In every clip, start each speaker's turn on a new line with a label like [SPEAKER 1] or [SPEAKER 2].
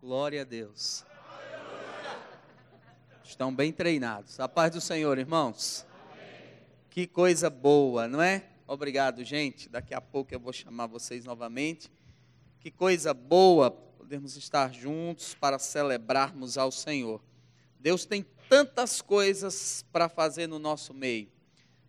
[SPEAKER 1] Glória a Deus. Estão bem treinados. A paz do Senhor, irmãos. Que coisa boa, não é? Obrigado, gente. Daqui a pouco eu vou chamar vocês novamente. Que coisa boa podermos estar juntos para celebrarmos ao Senhor. Deus tem tantas coisas para fazer no nosso meio.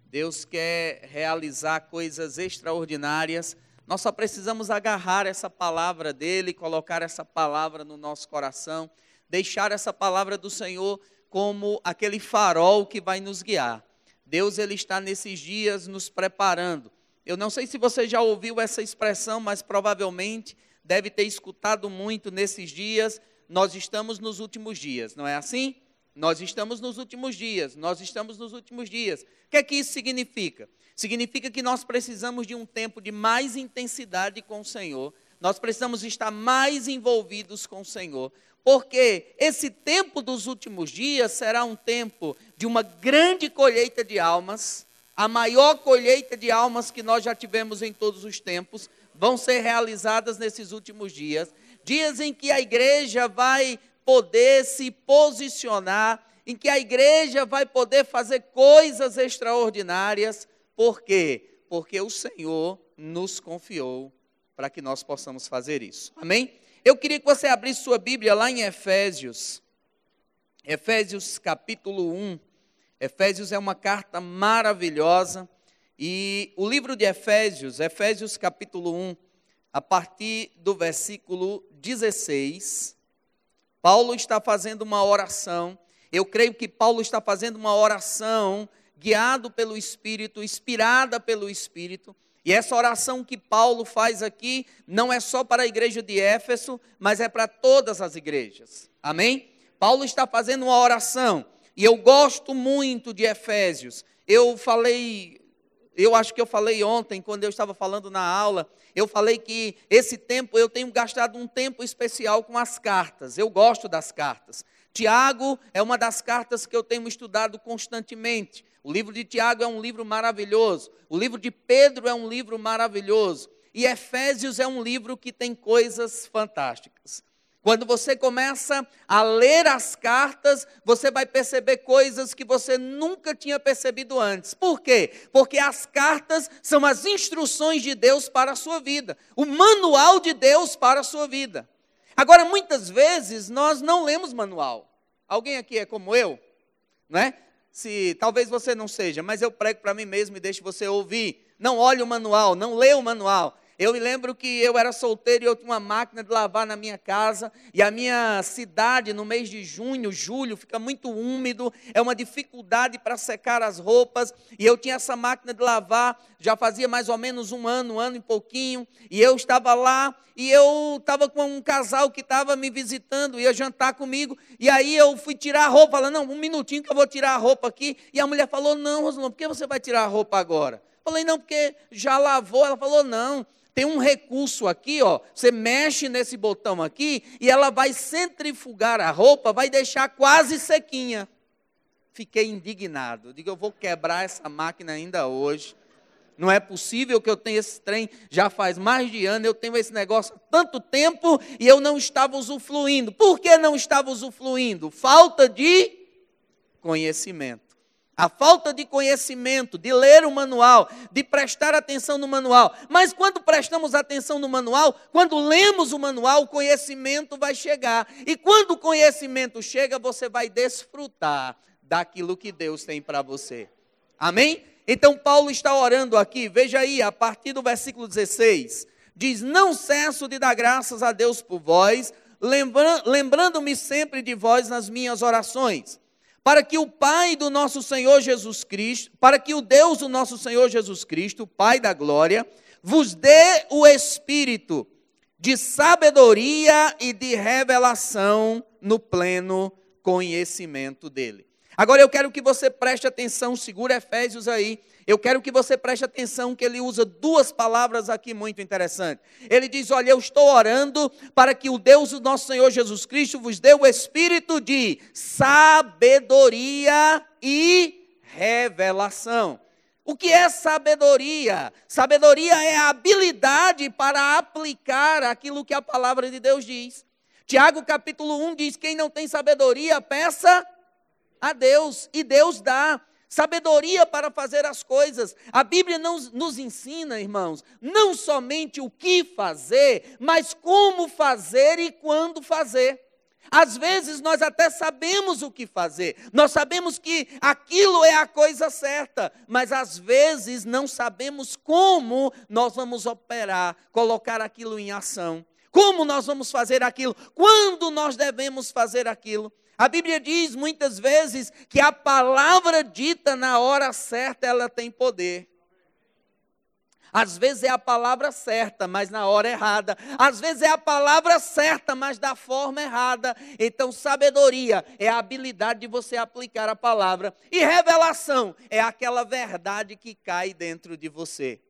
[SPEAKER 1] Deus quer realizar coisas extraordinárias nós só precisamos agarrar essa palavra dele, colocar essa palavra no nosso coração, deixar essa palavra do Senhor como aquele farol que vai nos guiar. Deus ele está nesses dias nos preparando. Eu não sei se você já ouviu essa expressão, mas provavelmente deve ter escutado muito nesses dias. Nós estamos nos últimos dias, não é assim? Nós estamos nos últimos dias, nós estamos nos últimos dias. O que é que isso significa? Significa que nós precisamos de um tempo de mais intensidade com o Senhor, nós precisamos estar mais envolvidos com o Senhor, porque esse tempo dos últimos dias será um tempo de uma grande colheita de almas, a maior colheita de almas que nós já tivemos em todos os tempos, vão ser realizadas nesses últimos dias, dias em que a igreja vai poder se posicionar, em que a igreja vai poder fazer coisas extraordinárias. Por quê? Porque o Senhor nos confiou para que nós possamos fazer isso. Amém? Eu queria que você abrisse sua Bíblia lá em Efésios. Efésios capítulo 1. Efésios é uma carta maravilhosa. E o livro de Efésios, Efésios capítulo 1, a partir do versículo 16, Paulo está fazendo uma oração. Eu creio que Paulo está fazendo uma oração guiado pelo Espírito, inspirada pelo Espírito. E essa oração que Paulo faz aqui não é só para a igreja de Éfeso, mas é para todas as igrejas. Amém? Paulo está fazendo uma oração. E eu gosto muito de Efésios. Eu falei, eu acho que eu falei ontem, quando eu estava falando na aula, eu falei que esse tempo eu tenho gastado um tempo especial com as cartas. Eu gosto das cartas. Tiago é uma das cartas que eu tenho estudado constantemente. O livro de Tiago é um livro maravilhoso. O livro de Pedro é um livro maravilhoso. E Efésios é um livro que tem coisas fantásticas. Quando você começa a ler as cartas, você vai perceber coisas que você nunca tinha percebido antes. Por quê? Porque as cartas são as instruções de Deus para a sua vida, o manual de Deus para a sua vida. Agora, muitas vezes nós não lemos manual. Alguém aqui é como eu, não é? Se talvez você não seja, mas eu prego para mim mesmo e deixo você ouvir. Não olhe o manual, não lê o manual. Eu me lembro que eu era solteiro e eu tinha uma máquina de lavar na minha casa, e a minha cidade, no mês de junho, julho, fica muito úmido, é uma dificuldade para secar as roupas, e eu tinha essa máquina de lavar, já fazia mais ou menos um ano, um ano e pouquinho, e eu estava lá, e eu estava com um casal que estava me visitando, ia jantar comigo, e aí eu fui tirar a roupa, ela, não, um minutinho que eu vou tirar a roupa aqui, e a mulher falou, não, Rosalão, por que você vai tirar a roupa agora? Falei, não, porque já lavou. Ela falou, não, tem um recurso aqui, ó. Você mexe nesse botão aqui e ela vai centrifugar a roupa, vai deixar quase sequinha. Fiquei indignado. Digo, eu vou quebrar essa máquina ainda hoje. Não é possível que eu tenha esse trem já faz mais de ano, eu tenho esse negócio há tanto tempo e eu não estava usufruindo. Por que não estava usufruindo? Falta de conhecimento. A falta de conhecimento, de ler o manual, de prestar atenção no manual. Mas quando prestamos atenção no manual, quando lemos o manual, o conhecimento vai chegar. E quando o conhecimento chega, você vai desfrutar daquilo que Deus tem para você. Amém? Então Paulo está orando aqui, veja aí, a partir do versículo 16, diz: Não cesso de dar graças a Deus por vós, lembrando-me sempre de vós nas minhas orações para que o Pai do nosso Senhor Jesus Cristo, para que o Deus do nosso Senhor Jesus Cristo, Pai da glória, vos dê o espírito de sabedoria e de revelação no pleno conhecimento dele. Agora eu quero que você preste atenção, segura Efésios aí. Eu quero que você preste atenção que ele usa duas palavras aqui muito interessantes. Ele diz: Olha, eu estou orando para que o Deus do nosso Senhor Jesus Cristo vos dê o espírito de sabedoria e revelação. O que é sabedoria? Sabedoria é a habilidade para aplicar aquilo que a palavra de Deus diz. Tiago capítulo 1 diz: quem não tem sabedoria, peça a Deus, e Deus dá sabedoria para fazer as coisas. A Bíblia não, nos ensina, irmãos, não somente o que fazer, mas como fazer e quando fazer. Às vezes nós até sabemos o que fazer, nós sabemos que aquilo é a coisa certa, mas às vezes não sabemos como nós vamos operar, colocar aquilo em ação. Como nós vamos fazer aquilo? Quando nós devemos fazer aquilo? A Bíblia diz muitas vezes que a palavra dita na hora certa, ela tem poder. Às vezes é a palavra certa, mas na hora errada. Às vezes é a palavra certa, mas da forma errada. Então, sabedoria é a habilidade de você aplicar a palavra. E revelação é aquela verdade que cai dentro de você.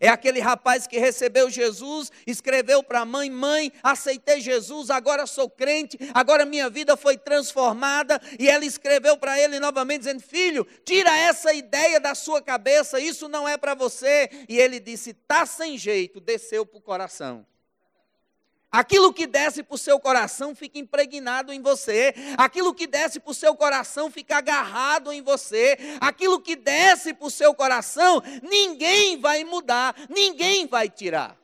[SPEAKER 1] É aquele rapaz que recebeu Jesus, escreveu para a mãe: Mãe, aceitei Jesus, agora sou crente, agora minha vida foi transformada. E ela escreveu para ele novamente, dizendo: Filho, tira essa ideia da sua cabeça, isso não é para você. E ele disse: Está sem jeito, desceu para o coração. Aquilo que desce para o seu coração fica impregnado em você. Aquilo que desce para o seu coração fica agarrado em você. Aquilo que desce para o seu coração, ninguém vai mudar, ninguém vai tirar.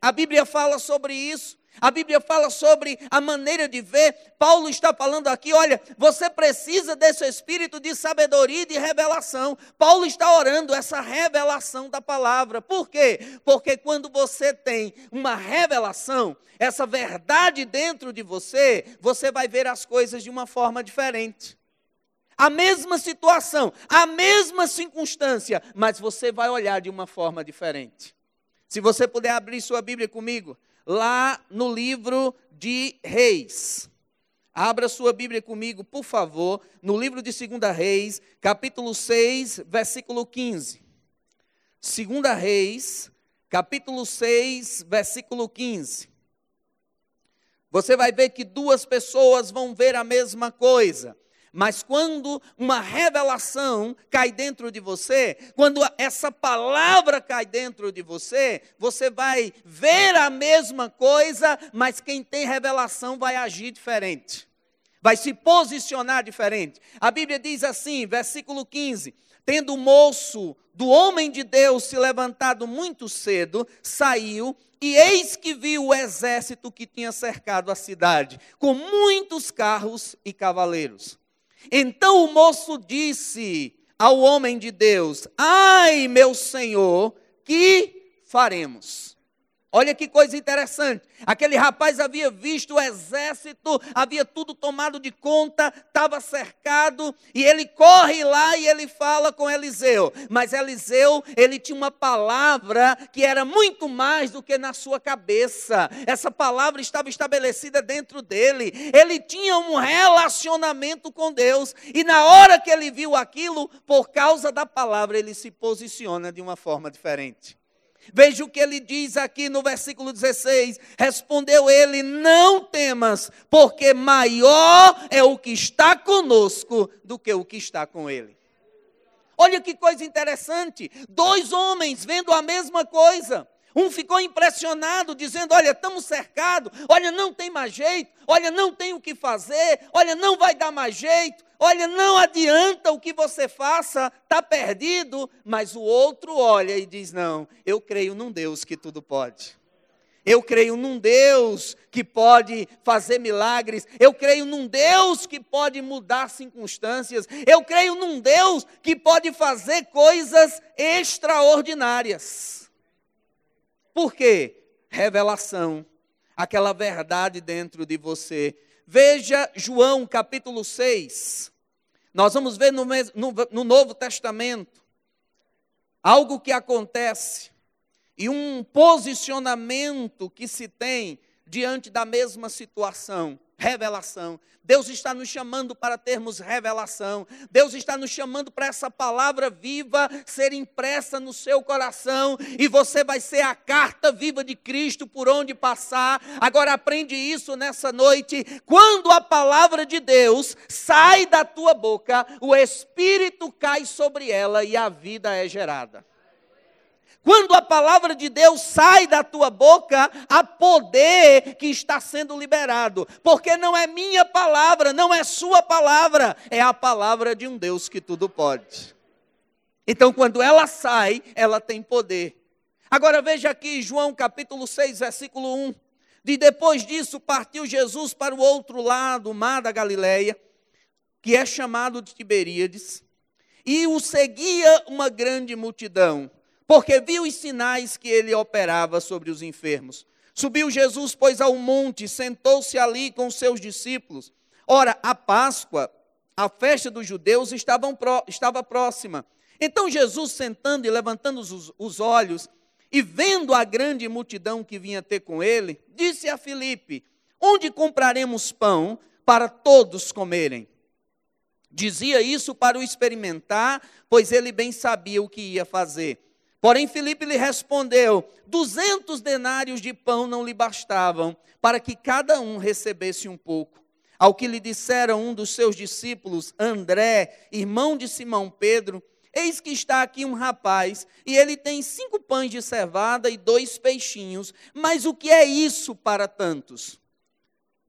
[SPEAKER 1] A Bíblia fala sobre isso. A Bíblia fala sobre a maneira de ver. Paulo está falando aqui, olha, você precisa desse espírito de sabedoria e de revelação. Paulo está orando essa revelação da palavra. Por quê? Porque quando você tem uma revelação, essa verdade dentro de você, você vai ver as coisas de uma forma diferente. A mesma situação, a mesma circunstância, mas você vai olhar de uma forma diferente. Se você puder abrir sua Bíblia comigo, lá no livro de Reis. Abra sua Bíblia comigo, por favor, no livro de 2 Reis, capítulo 6, versículo 15. 2 Reis, capítulo 6, versículo 15. Você vai ver que duas pessoas vão ver a mesma coisa. Mas quando uma revelação cai dentro de você, quando essa palavra cai dentro de você, você vai ver a mesma coisa, mas quem tem revelação vai agir diferente. Vai se posicionar diferente. A Bíblia diz assim, versículo 15: Tendo o moço do homem de Deus se levantado muito cedo, saiu e eis que viu o exército que tinha cercado a cidade, com muitos carros e cavaleiros. Então o moço disse ao homem de Deus: Ai, meu senhor, que faremos? Olha que coisa interessante. Aquele rapaz havia visto o exército, havia tudo tomado de conta, estava cercado, e ele corre lá e ele fala com Eliseu. Mas Eliseu, ele tinha uma palavra que era muito mais do que na sua cabeça. Essa palavra estava estabelecida dentro dele. Ele tinha um relacionamento com Deus, e na hora que ele viu aquilo, por causa da palavra, ele se posiciona de uma forma diferente. Veja o que ele diz aqui no versículo 16: Respondeu ele: Não temas, porque maior é o que está conosco do que o que está com ele. Olha que coisa interessante: dois homens vendo a mesma coisa. Um ficou impressionado, dizendo: Olha, estamos cercados, olha, não tem mais jeito, olha, não tem o que fazer, olha, não vai dar mais jeito, olha, não adianta o que você faça, está perdido. Mas o outro olha e diz: Não, eu creio num Deus que tudo pode. Eu creio num Deus que pode fazer milagres. Eu creio num Deus que pode mudar circunstâncias. Eu creio num Deus que pode fazer coisas extraordinárias. Por quê? Revelação, aquela verdade dentro de você. Veja João capítulo 6. Nós vamos ver no, no, no Novo Testamento algo que acontece e um posicionamento que se tem diante da mesma situação revelação. Deus está nos chamando para termos revelação. Deus está nos chamando para essa palavra viva ser impressa no seu coração e você vai ser a carta viva de Cristo por onde passar. Agora aprende isso nessa noite. Quando a palavra de Deus sai da tua boca, o espírito cai sobre ela e a vida é gerada. Quando a palavra de Deus sai da tua boca, há poder que está sendo liberado, porque não é minha palavra, não é sua palavra, é a palavra de um Deus que tudo pode. Então, quando ela sai, ela tem poder. Agora veja aqui, João capítulo 6, versículo 1. De depois disso, partiu Jesus para o outro lado, o mar da Galileia, que é chamado de Tiberíades, e o seguia uma grande multidão porque viu os sinais que ele operava sobre os enfermos. Subiu Jesus, pois, ao monte, sentou-se ali com seus discípulos. Ora, a Páscoa, a festa dos judeus, estava próxima. Então Jesus, sentando e levantando os, os olhos, e vendo a grande multidão que vinha ter com ele, disse a Filipe: Onde compraremos pão para todos comerem? Dizia isso para o experimentar, pois ele bem sabia o que ia fazer. Porém, Filipe lhe respondeu: duzentos denários de pão não lhe bastavam para que cada um recebesse um pouco. Ao que lhe disseram um dos seus discípulos, André, irmão de Simão Pedro, Eis que está aqui um rapaz, e ele tem cinco pães de cevada e dois peixinhos, mas o que é isso para tantos?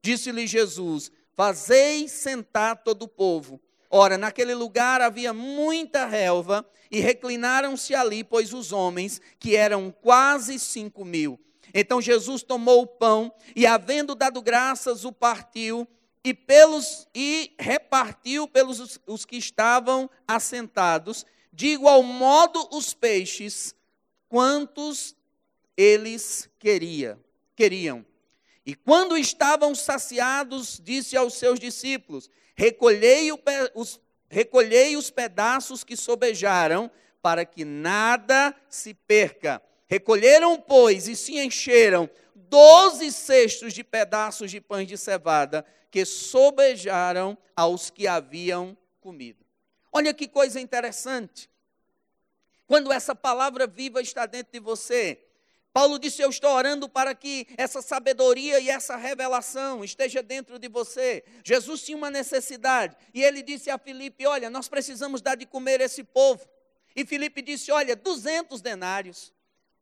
[SPEAKER 1] Disse-lhe Jesus: Fazei sentar todo o povo. Ora, naquele lugar havia muita relva, e reclinaram-se ali, pois os homens, que eram quase cinco mil. Então Jesus tomou o pão e, havendo dado graças, o partiu e, pelos, e repartiu pelos os, que estavam assentados, de igual modo os peixes, quantos eles queria, queriam. E quando estavam saciados, disse aos seus discípulos: Recolhei, os, recolhei os pedaços que sobejaram, para que nada se perca. Recolheram, pois, e se encheram doze cestos de pedaços de pães de cevada, que sobejaram aos que haviam comido. Olha que coisa interessante. Quando essa palavra viva está dentro de você, Paulo disse: Eu estou orando para que essa sabedoria e essa revelação esteja dentro de você. Jesus tinha uma necessidade e ele disse a Filipe: Olha, nós precisamos dar de comer esse povo. E Filipe disse: Olha, 200 denários.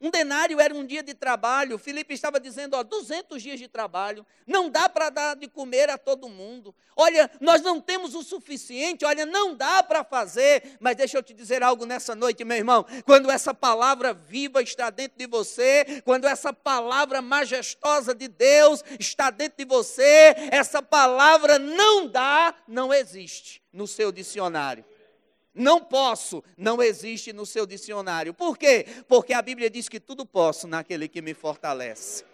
[SPEAKER 1] Um denário era um dia de trabalho. Filipe estava dizendo, ó, 200 dias de trabalho. Não dá para dar de comer a todo mundo. Olha, nós não temos o suficiente. Olha, não dá para fazer. Mas deixa eu te dizer algo nessa noite, meu irmão. Quando essa palavra viva está dentro de você, quando essa palavra majestosa de Deus está dentro de você, essa palavra não dá, não existe no seu dicionário. Não posso, não existe no seu dicionário. Por quê? Porque a Bíblia diz que tudo posso naquele que me fortalece.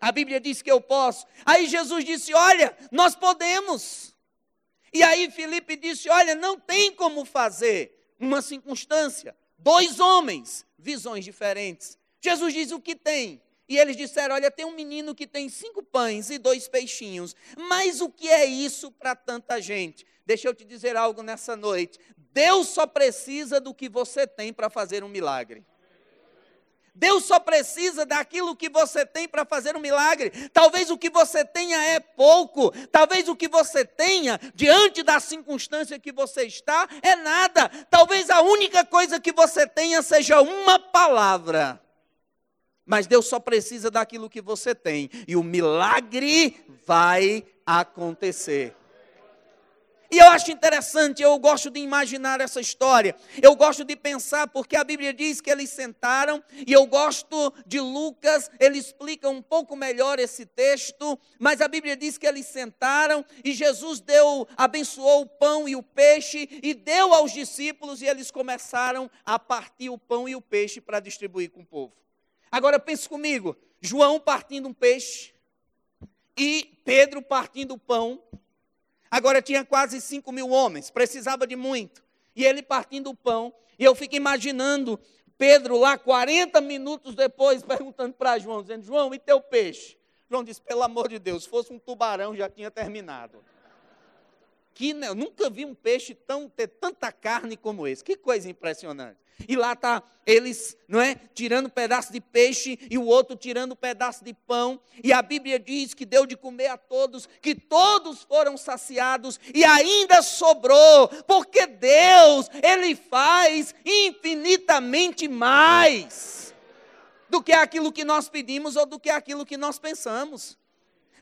[SPEAKER 1] A Bíblia diz que eu posso. Aí Jesus disse: Olha, nós podemos. E aí Felipe disse: Olha, não tem como fazer. Uma circunstância, dois homens, visões diferentes. Jesus diz: O que tem? E eles disseram: Olha, tem um menino que tem cinco pães e dois peixinhos. Mas o que é isso para tanta gente? Deixa eu te dizer algo nessa noite. Deus só precisa do que você tem para fazer um milagre. Deus só precisa daquilo que você tem para fazer um milagre. Talvez o que você tenha é pouco, talvez o que você tenha diante da circunstância que você está é nada. Talvez a única coisa que você tenha seja uma palavra. Mas Deus só precisa daquilo que você tem, e o milagre vai acontecer. E eu acho interessante, eu gosto de imaginar essa história. Eu gosto de pensar, porque a Bíblia diz que eles sentaram, e eu gosto de Lucas, ele explica um pouco melhor esse texto, mas a Bíblia diz que eles sentaram e Jesus deu, abençoou o pão e o peixe e deu aos discípulos e eles começaram a partir o pão e o peixe para distribuir com o povo. Agora pense comigo, João partindo um peixe e Pedro partindo o pão Agora tinha quase 5 mil homens, precisava de muito. E ele partindo o pão. E eu fico imaginando Pedro lá 40 minutos depois perguntando para João, dizendo: João, e teu peixe? João disse: pelo amor de Deus, se fosse um tubarão já tinha terminado. Que eu nunca vi um peixe tão ter tanta carne como esse. Que coisa impressionante. E lá está eles, não é, tirando um pedaço de peixe e o outro tirando um pedaço de pão. E a Bíblia diz que deu de comer a todos, que todos foram saciados e ainda sobrou, porque Deus, ele faz infinitamente mais. do que aquilo que nós pedimos ou do que aquilo que nós pensamos.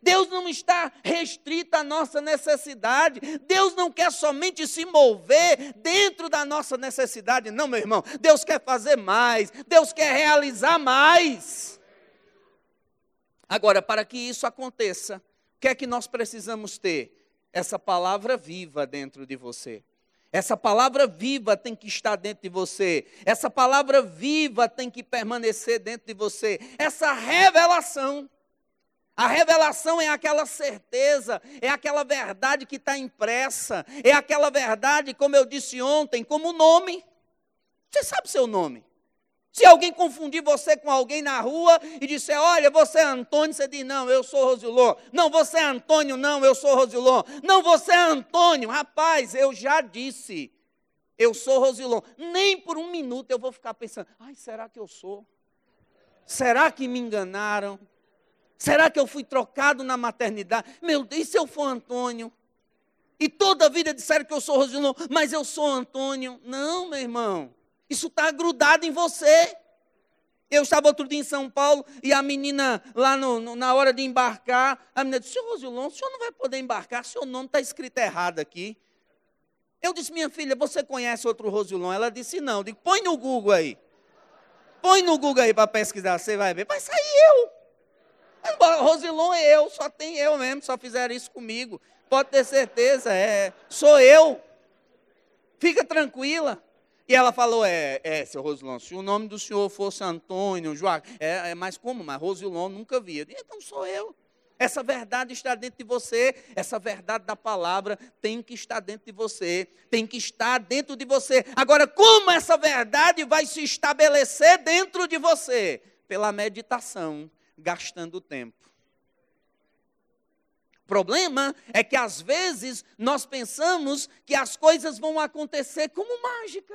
[SPEAKER 1] Deus não está restrito à nossa necessidade. Deus não quer somente se mover dentro da nossa necessidade. Não, meu irmão. Deus quer fazer mais. Deus quer realizar mais. Agora, para que isso aconteça, o que é que nós precisamos ter? Essa palavra viva dentro de você. Essa palavra viva tem que estar dentro de você. Essa palavra viva tem que permanecer dentro de você. Essa revelação. A revelação é aquela certeza, é aquela verdade que está impressa, é aquela verdade, como eu disse ontem, como nome. Você sabe seu nome. Se alguém confundir você com alguém na rua e disser, olha, você é Antônio, você diz, não, eu sou Rosilon. Não, você é Antônio, não, eu sou Rosilon. Não, você é Antônio. Rapaz, eu já disse, eu sou Rosilon. Nem por um minuto eu vou ficar pensando, ai, será que eu sou? Será que me enganaram? Será que eu fui trocado na maternidade? Meu Deus, e se eu for Antônio? E toda a vida disseram que eu sou Rosilon, mas eu sou Antônio. Não, meu irmão. Isso está grudado em você. Eu estava outro dia em São Paulo e a menina, lá no, no, na hora de embarcar, a menina disse: Senhor Rosilon, o senhor não vai poder embarcar, seu nome está escrito errado aqui. Eu disse: Minha filha, você conhece outro Rosilon? Ela disse: Não. Eu digo: Põe no Google aí. Põe no Google aí para pesquisar, você vai ver. Vai sair eu. Rosilon é eu, só tem eu mesmo, só fizeram isso comigo. Pode ter certeza, é, sou eu. Fica tranquila. E ela falou: É, é seu Rosilon, se o nome do senhor fosse Antônio, Joaquim, é, é mais comum, mas Rosilon nunca via. Então sou eu. Essa verdade está dentro de você, essa verdade da palavra tem que estar dentro de você, tem que estar dentro de você. Agora, como essa verdade vai se estabelecer dentro de você? Pela meditação, gastando tempo. O problema é que às vezes nós pensamos que as coisas vão acontecer como mágica.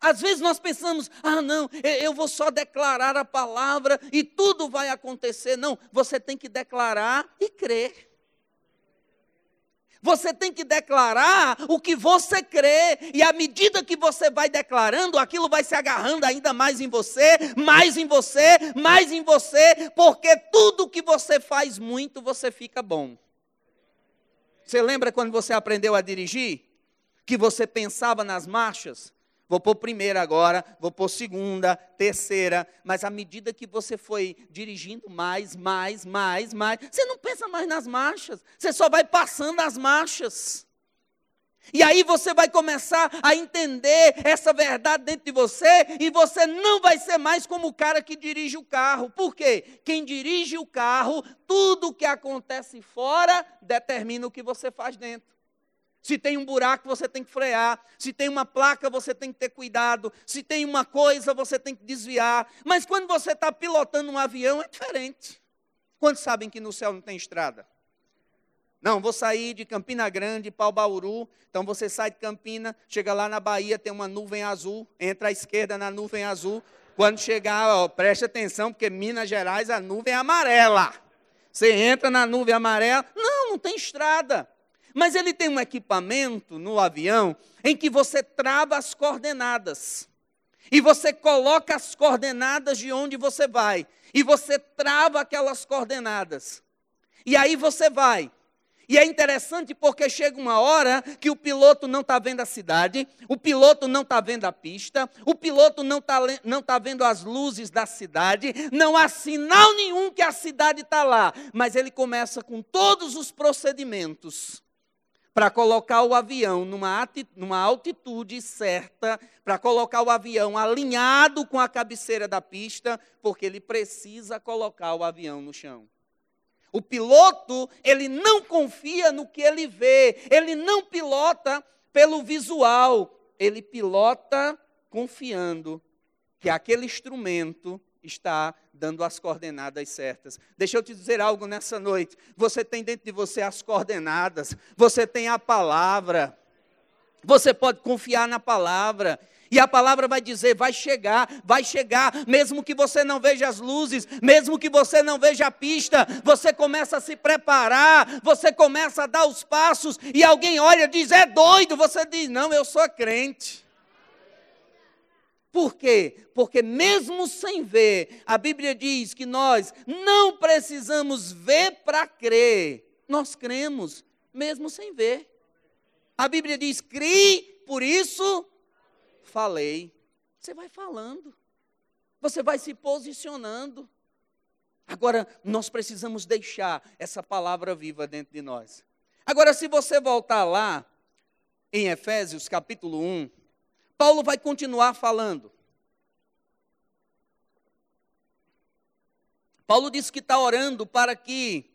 [SPEAKER 1] Às vezes nós pensamos, ah, não, eu vou só declarar a palavra e tudo vai acontecer. Não, você tem que declarar e crer. Você tem que declarar o que você crê, e à medida que você vai declarando, aquilo vai se agarrando ainda mais em você, mais em você, mais em você, porque tudo que você faz muito, você fica bom. Você lembra quando você aprendeu a dirigir? Que você pensava nas marchas? Vou pôr primeira agora, vou pôr segunda, terceira, mas à medida que você foi dirigindo mais, mais, mais, mais, você não pensa mais nas marchas, você só vai passando as marchas. E aí você vai começar a entender essa verdade dentro de você e você não vai ser mais como o cara que dirige o carro. Por quê? Quem dirige o carro, tudo o que acontece fora determina o que você faz dentro. Se tem um buraco, você tem que frear. Se tem uma placa, você tem que ter cuidado. Se tem uma coisa, você tem que desviar. Mas quando você está pilotando um avião, é diferente. Quantos sabem que no céu não tem estrada? Não, vou sair de Campina Grande o Bauru. Então você sai de Campina, chega lá na Bahia, tem uma nuvem azul, entra à esquerda na nuvem azul. Quando chegar, ó, preste atenção, porque Minas Gerais a nuvem é amarela. Você entra na nuvem amarela, não, não tem estrada. Mas ele tem um equipamento no avião em que você trava as coordenadas. E você coloca as coordenadas de onde você vai. E você trava aquelas coordenadas. E aí você vai. E é interessante porque chega uma hora que o piloto não está vendo a cidade, o piloto não está vendo a pista, o piloto não está não tá vendo as luzes da cidade, não há sinal nenhum que a cidade está lá. Mas ele começa com todos os procedimentos para colocar o avião numa, numa altitude certa, para colocar o avião alinhado com a cabeceira da pista, porque ele precisa colocar o avião no chão. O piloto, ele não confia no que ele vê, ele não pilota pelo visual, ele pilota confiando que aquele instrumento está dando as coordenadas certas. Deixa eu te dizer algo nessa noite. Você tem dentro de você as coordenadas, você tem a palavra. Você pode confiar na palavra. E a palavra vai dizer: vai chegar, vai chegar, mesmo que você não veja as luzes, mesmo que você não veja a pista, você começa a se preparar, você começa a dar os passos, e alguém olha e diz: é doido. Você diz: não, eu sou crente. Por quê? Porque mesmo sem ver, a Bíblia diz que nós não precisamos ver para crer. Nós cremos, mesmo sem ver. A Bíblia diz: crie, por isso falei. Você vai falando, você vai se posicionando. Agora, nós precisamos deixar essa palavra viva dentro de nós. Agora, se você voltar lá, em Efésios capítulo 1, Paulo vai continuar falando. Paulo diz que está orando para que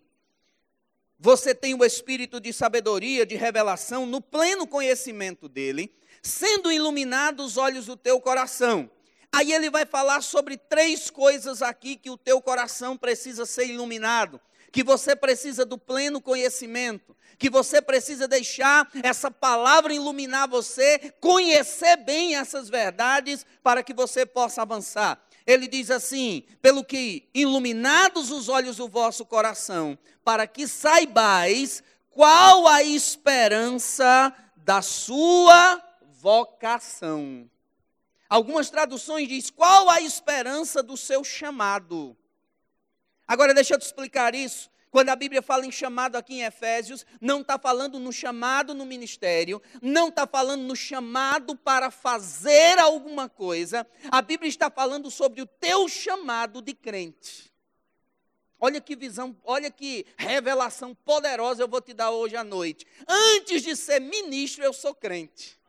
[SPEAKER 1] você tenha o espírito de sabedoria, de revelação, no pleno conhecimento dele, sendo iluminados os olhos do teu coração. Aí ele vai falar sobre três coisas aqui que o teu coração precisa ser iluminado, que você precisa do pleno conhecimento que você precisa deixar essa palavra iluminar você, conhecer bem essas verdades para que você possa avançar. Ele diz assim: pelo que iluminados os olhos do vosso coração, para que saibais qual a esperança da sua vocação. Algumas traduções diz qual a esperança do seu chamado. Agora deixa eu te explicar isso. Quando a Bíblia fala em chamado aqui em Efésios, não está falando no chamado no ministério, não está falando no chamado para fazer alguma coisa. A Bíblia está falando sobre o teu chamado de crente. Olha que visão, olha que revelação poderosa eu vou te dar hoje à noite. Antes de ser ministro, eu sou crente.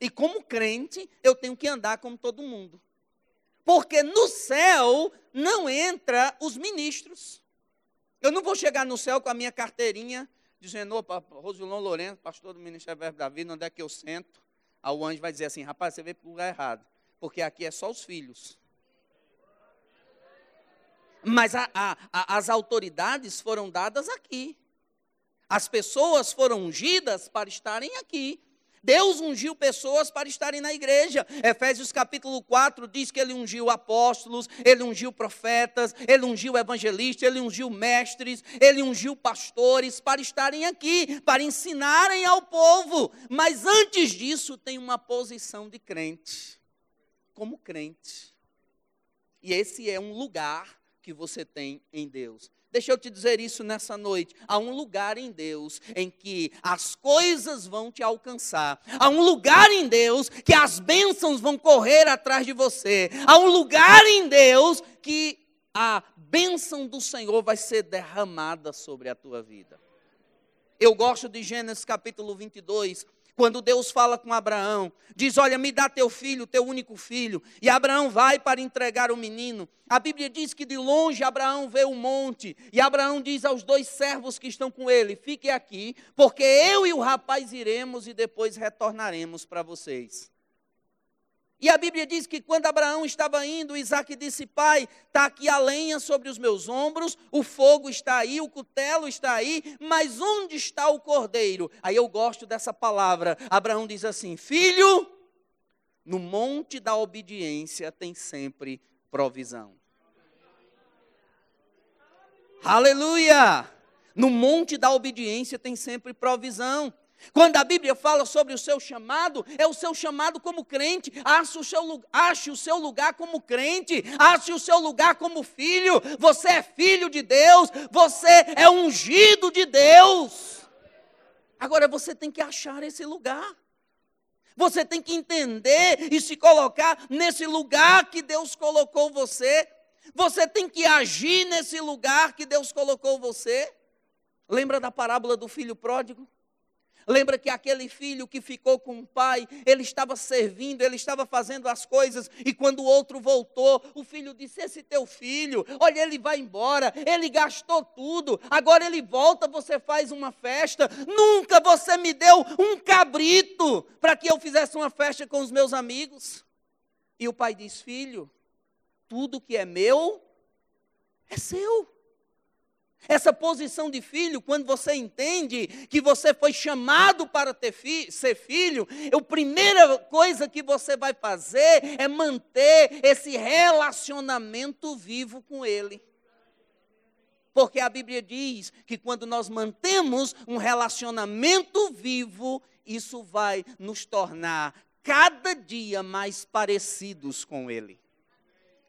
[SPEAKER 1] E como crente, eu tenho que andar como todo mundo. Porque no céu não entra os ministros. Eu não vou chegar no céu com a minha carteirinha, dizendo, opa, Rosilon Lourenço, pastor do Ministério Verbo da Vida, onde é que eu sento? Aí o anjo vai dizer assim, rapaz, você veio para o lugar errado, porque aqui é só os filhos. Mas a, a, a, as autoridades foram dadas aqui. As pessoas foram ungidas para estarem aqui. Deus ungiu pessoas para estarem na igreja. Efésios capítulo 4 diz que ele ungiu apóstolos, ele ungiu profetas, ele ungiu evangelistas, ele ungiu mestres, ele ungiu pastores para estarem aqui, para ensinarem ao povo. Mas antes disso, tem uma posição de crente, como crente. E esse é um lugar que você tem em Deus. Deixa eu te dizer isso nessa noite. Há um lugar em Deus em que as coisas vão te alcançar. Há um lugar em Deus que as bênçãos vão correr atrás de você. Há um lugar em Deus que a bênção do Senhor vai ser derramada sobre a tua vida. Eu gosto de Gênesis capítulo 22, quando Deus fala com Abraão, diz: Olha, me dá teu filho, teu único filho. E Abraão vai para entregar o menino. A Bíblia diz que de longe Abraão vê o monte. E Abraão diz aos dois servos que estão com ele: Fiquem aqui, porque eu e o rapaz iremos e depois retornaremos para vocês. E a Bíblia diz que quando Abraão estava indo, Isaac disse: Pai, está aqui a lenha sobre os meus ombros, o fogo está aí, o cutelo está aí, mas onde está o cordeiro? Aí eu gosto dessa palavra. Abraão diz assim: Filho, no monte da obediência tem sempre provisão. Aleluia! No monte da obediência tem sempre provisão. Quando a Bíblia fala sobre o seu chamado, é o seu chamado como crente. Ache o seu, ache o seu lugar como crente, ache o seu lugar como filho. Você é filho de Deus, você é ungido de Deus. Agora você tem que achar esse lugar. Você tem que entender e se colocar nesse lugar que Deus colocou você. Você tem que agir nesse lugar que Deus colocou você. Lembra da parábola do filho pródigo? Lembra que aquele filho que ficou com o pai, ele estava servindo, ele estava fazendo as coisas, e quando o outro voltou, o filho disse: Esse teu filho, olha, ele vai embora, ele gastou tudo, agora ele volta, você faz uma festa. Nunca você me deu um cabrito para que eu fizesse uma festa com os meus amigos. E o pai diz: Filho, tudo que é meu é seu. Essa posição de filho, quando você entende que você foi chamado para fi ser filho, a primeira coisa que você vai fazer é manter esse relacionamento vivo com Ele. Porque a Bíblia diz que quando nós mantemos um relacionamento vivo, isso vai nos tornar cada dia mais parecidos com Ele.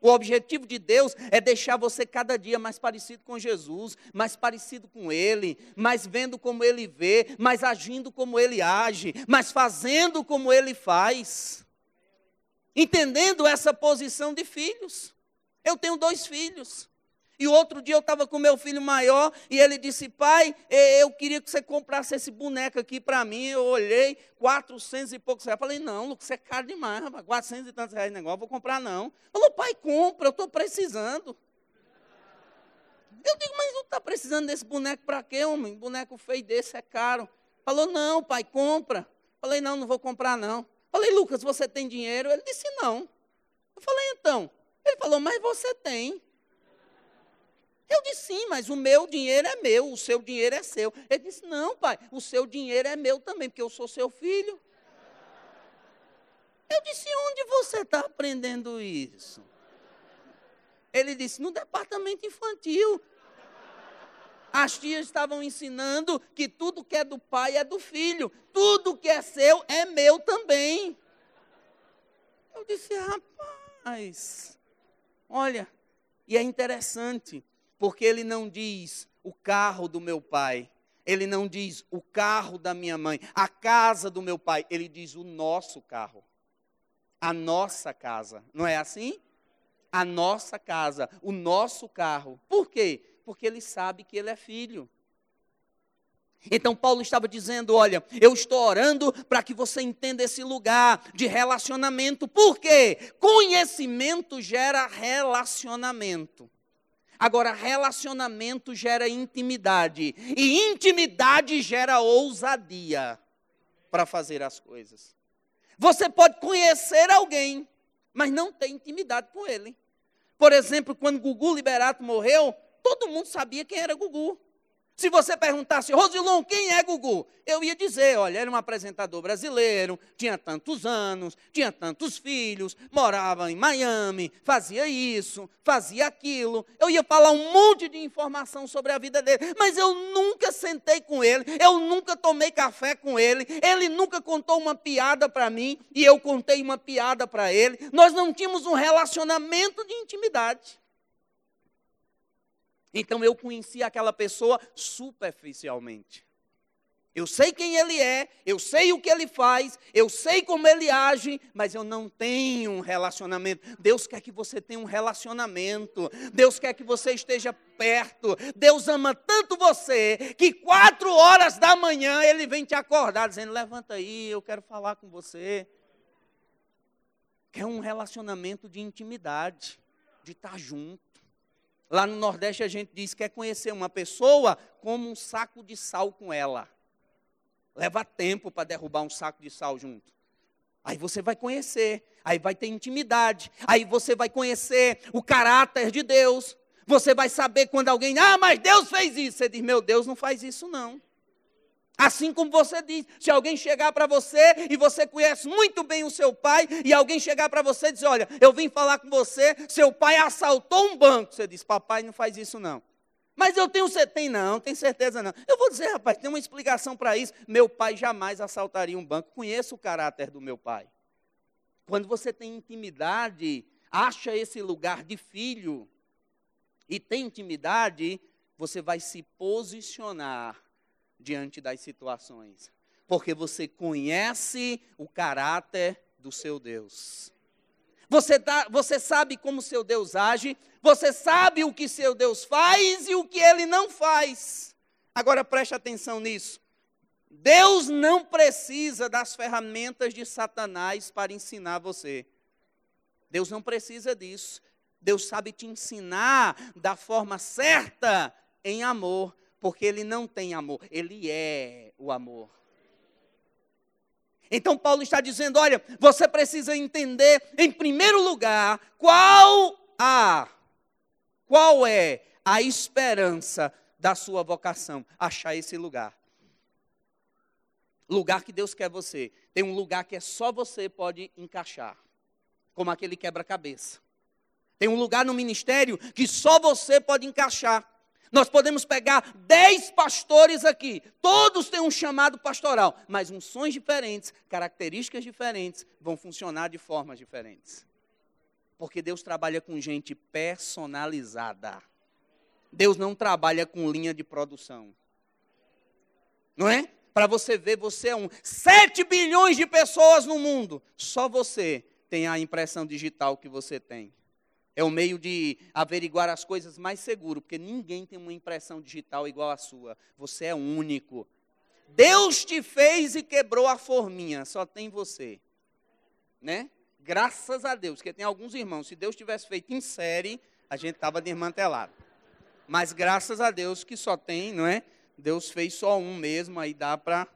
[SPEAKER 1] O objetivo de Deus é deixar você cada dia mais parecido com Jesus, mais parecido com Ele, mais vendo como Ele vê, mais agindo como Ele age, mais fazendo como Ele faz. Entendendo essa posição de filhos. Eu tenho dois filhos. E outro dia eu estava com meu filho maior e ele disse: Pai, eu queria que você comprasse esse boneco aqui para mim. Eu olhei, 400 e poucos reais. Falei: Não, Lucas, isso é caro demais, rapaz. 400 e tantos reais negócio, vou comprar não. Falou: Pai, compra, eu estou precisando. Eu digo: Mas não está precisando desse boneco para quê, homem? Boneco feio desse é caro. Falou: Não, pai, compra. Falei: Não, não vou comprar não. Falei: Lucas, você tem dinheiro? Ele disse: Não. Eu falei: Então. Ele falou: Mas você tem. Eu disse, sim, mas o meu dinheiro é meu, o seu dinheiro é seu. Ele disse, não, pai, o seu dinheiro é meu também, porque eu sou seu filho. Eu disse, onde você está aprendendo isso? Ele disse, no departamento infantil. As tias estavam ensinando que tudo que é do pai é do filho, tudo que é seu é meu também. Eu disse, rapaz, olha, e é interessante, porque ele não diz o carro do meu pai, ele não diz o carro da minha mãe, a casa do meu pai, ele diz o nosso carro, a nossa casa. Não é assim? A nossa casa, o nosso carro. Por quê? Porque ele sabe que ele é filho. Então Paulo estava dizendo: Olha, eu estou orando para que você entenda esse lugar de relacionamento. Por quê? Conhecimento gera relacionamento. Agora, relacionamento gera intimidade. E intimidade gera ousadia para fazer as coisas. Você pode conhecer alguém, mas não ter intimidade com ele. Por exemplo, quando Gugu Liberato morreu, todo mundo sabia quem era Gugu. Se você perguntasse, Rosilon, quem é Gugu? Eu ia dizer, olha, era um apresentador brasileiro, tinha tantos anos, tinha tantos filhos, morava em Miami, fazia isso, fazia aquilo. Eu ia falar um monte de informação sobre a vida dele, mas eu nunca sentei com ele, eu nunca tomei café com ele, ele nunca contou uma piada para mim e eu contei uma piada para ele. Nós não tínhamos um relacionamento de intimidade. Então eu conheci aquela pessoa superficialmente. Eu sei quem ele é, eu sei o que ele faz, eu sei como ele age, mas eu não tenho um relacionamento. Deus quer que você tenha um relacionamento. Deus quer que você esteja perto. Deus ama tanto você que quatro horas da manhã ele vem te acordar dizendo: levanta aí, eu quero falar com você. Quer um relacionamento de intimidade, de estar junto. Lá no Nordeste a gente diz que quer conhecer uma pessoa como um saco de sal com ela. Leva tempo para derrubar um saco de sal junto. Aí você vai conhecer, aí vai ter intimidade, aí você vai conhecer o caráter de Deus. Você vai saber quando alguém, ah, mas Deus fez isso. Você diz, meu Deus não faz isso não. Assim como você diz, se alguém chegar para você e você conhece muito bem o seu pai, e alguém chegar para você e dizer: Olha, eu vim falar com você, seu pai assaltou um banco. Você diz: Papai, não faz isso não. Mas eu tenho certeza, tem não, tem certeza não. Eu vou dizer, rapaz, tem uma explicação para isso. Meu pai jamais assaltaria um banco. Conheço o caráter do meu pai. Quando você tem intimidade, acha esse lugar de filho e tem intimidade, você vai se posicionar diante das situações, porque você conhece o caráter do seu Deus. Você, tá, você sabe como seu Deus age, você sabe o que seu Deus faz e o que ele não faz. Agora preste atenção nisso. Deus não precisa das ferramentas de Satanás para ensinar você. Deus não precisa disso. Deus sabe te ensinar da forma certa em amor porque ele não tem amor, ele é o amor. Então Paulo está dizendo, olha, você precisa entender em primeiro lugar qual a qual é a esperança da sua vocação, achar esse lugar. Lugar que Deus quer você. Tem um lugar que é só você pode encaixar, como aquele quebra-cabeça. Tem um lugar no ministério que só você pode encaixar. Nós podemos pegar dez pastores aqui, todos têm um chamado pastoral, mas unções diferentes, características diferentes, vão funcionar de formas diferentes. Porque Deus trabalha com gente personalizada. Deus não trabalha com linha de produção. Não é? Para você ver, você é um. 7 bilhões de pessoas no mundo. Só você tem a impressão digital que você tem. É o meio de averiguar as coisas mais seguro, porque ninguém tem uma impressão digital igual à sua. Você é único. Deus te fez e quebrou a forminha, só tem você. Né? Graças a Deus, porque tem alguns irmãos, se Deus tivesse feito em série, a gente estava desmantelado. Mas graças a Deus que só tem, não é? Deus fez só um mesmo, aí dá para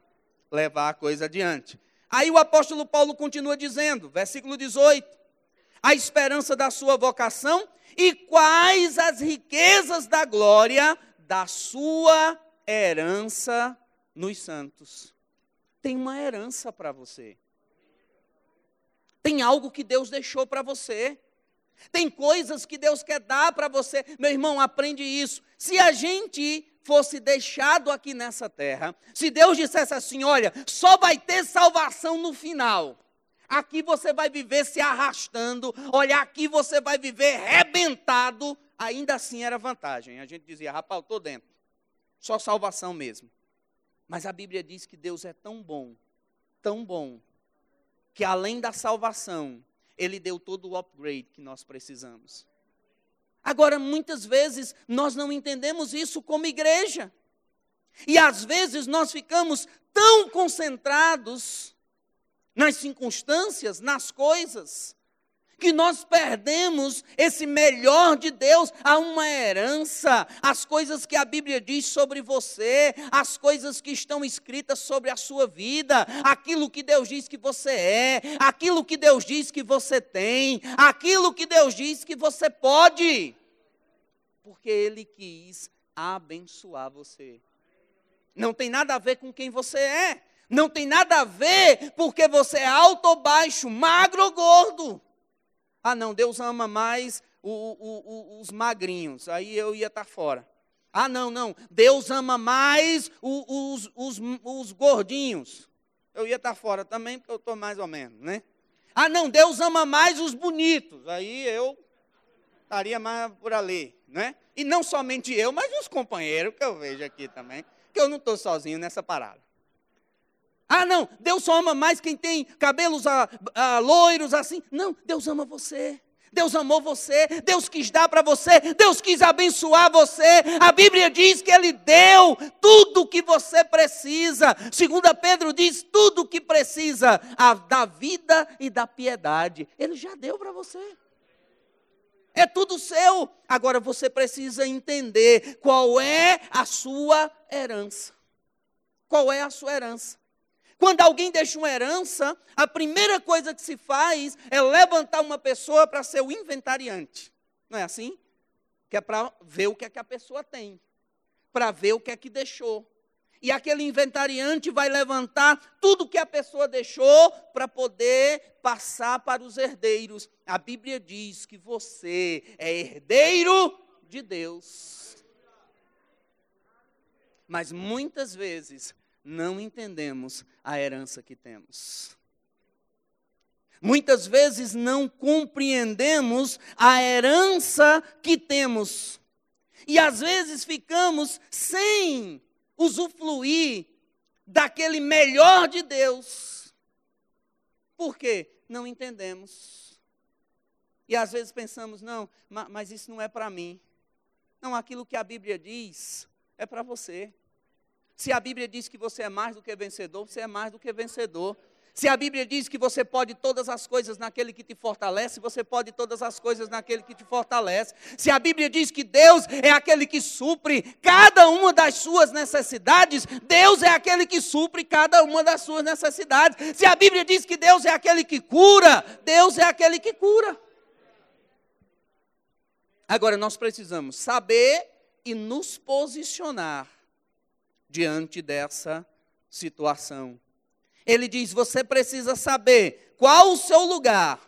[SPEAKER 1] levar a coisa adiante. Aí o apóstolo Paulo continua dizendo, versículo 18: a esperança da sua vocação e quais as riquezas da glória da sua herança nos santos. Tem uma herança para você. Tem algo que Deus deixou para você. Tem coisas que Deus quer dar para você. Meu irmão, aprende isso. Se a gente fosse deixado aqui nessa terra, se Deus dissesse assim: olha, só vai ter salvação no final. Aqui você vai viver se arrastando, olha, aqui você vai viver rebentado. Ainda assim era vantagem. A gente dizia, rapaz, estou dentro. Só salvação mesmo. Mas a Bíblia diz que Deus é tão bom, tão bom, que além da salvação, Ele deu todo o upgrade que nós precisamos. Agora, muitas vezes, nós não entendemos isso como igreja. E às vezes nós ficamos tão concentrados nas circunstâncias, nas coisas, que nós perdemos esse melhor de Deus, a uma herança, as coisas que a Bíblia diz sobre você, as coisas que estão escritas sobre a sua vida, aquilo que Deus diz que você é, aquilo que Deus diz que você tem, aquilo que Deus diz que você pode, porque Ele quis abençoar você. Não tem nada a ver com quem você é. Não tem nada a ver porque você é alto ou baixo, magro ou gordo. Ah, não, Deus ama mais o, o, o, os magrinhos, aí eu ia estar fora. Ah, não, não, Deus ama mais os, os, os gordinhos. Eu ia estar fora também, porque eu estou mais ou menos, né? Ah, não, Deus ama mais os bonitos. Aí eu estaria mais por ali, né? E não somente eu, mas os companheiros que eu vejo aqui também, que eu não estou sozinho nessa parada. Ah, não, Deus só ama mais quem tem cabelos ah, ah, loiros assim. Não, Deus ama você. Deus amou você, Deus quis dar para você, Deus quis abençoar você. A Bíblia diz que Ele deu tudo o que você precisa. Segunda Pedro diz tudo o que precisa a, da vida e da piedade. Ele já deu para você. É tudo seu. Agora você precisa entender qual é a sua herança. Qual é a sua herança? Quando alguém deixa uma herança, a primeira coisa que se faz é levantar uma pessoa para ser o inventariante. Não é assim? Que é para ver o que é que a pessoa tem, para ver o que é que deixou. E aquele inventariante vai levantar tudo que a pessoa deixou para poder passar para os herdeiros. A Bíblia diz que você é herdeiro de Deus. Mas muitas vezes não entendemos a herança que temos. Muitas vezes não compreendemos a herança que temos. E às vezes ficamos sem usufruir daquele melhor de Deus. Por quê? Não entendemos. E às vezes pensamos, não, mas isso não é para mim. Não, aquilo que a Bíblia diz é para você. Se a Bíblia diz que você é mais do que vencedor, você é mais do que vencedor. Se a Bíblia diz que você pode todas as coisas naquele que te fortalece, você pode todas as coisas naquele que te fortalece. Se a Bíblia diz que Deus é aquele que supre cada uma das suas necessidades, Deus é aquele que supre cada uma das suas necessidades. Se a Bíblia diz que Deus é aquele que cura, Deus é aquele que cura. Agora nós precisamos saber e nos posicionar diante dessa situação. Ele diz: você precisa saber qual o seu lugar,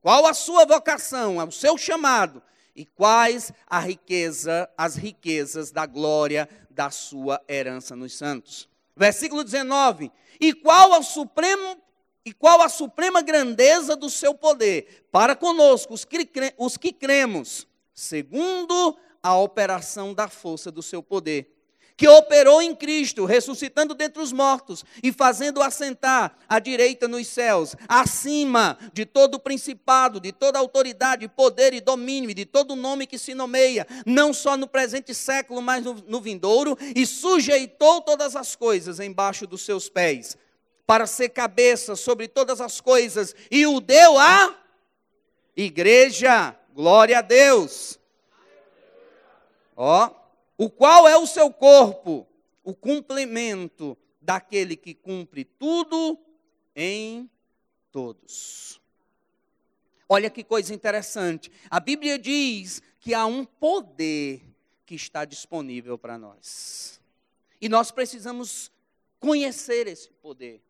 [SPEAKER 1] qual a sua vocação, o seu chamado E quais a riqueza, as riquezas da glória da sua herança nos santos. Versículo 19. E qual o supremo e qual a suprema grandeza do seu poder para conosco, os que, os que cremos, segundo a operação da força do seu poder, que operou em Cristo, ressuscitando dentre os mortos e fazendo assentar à direita nos céus, acima de todo principado, de toda autoridade, poder e domínio, e de todo nome que se nomeia, não só no presente século, mas no, no vindouro, e sujeitou todas as coisas embaixo dos seus pés para ser cabeça sobre todas as coisas e o deu à igreja. Glória a Deus. Ó, o qual é o seu corpo, o cumprimento daquele que cumpre tudo em todos. Olha que coisa interessante. A Bíblia diz que há um poder que está disponível para nós. E nós precisamos conhecer esse poder.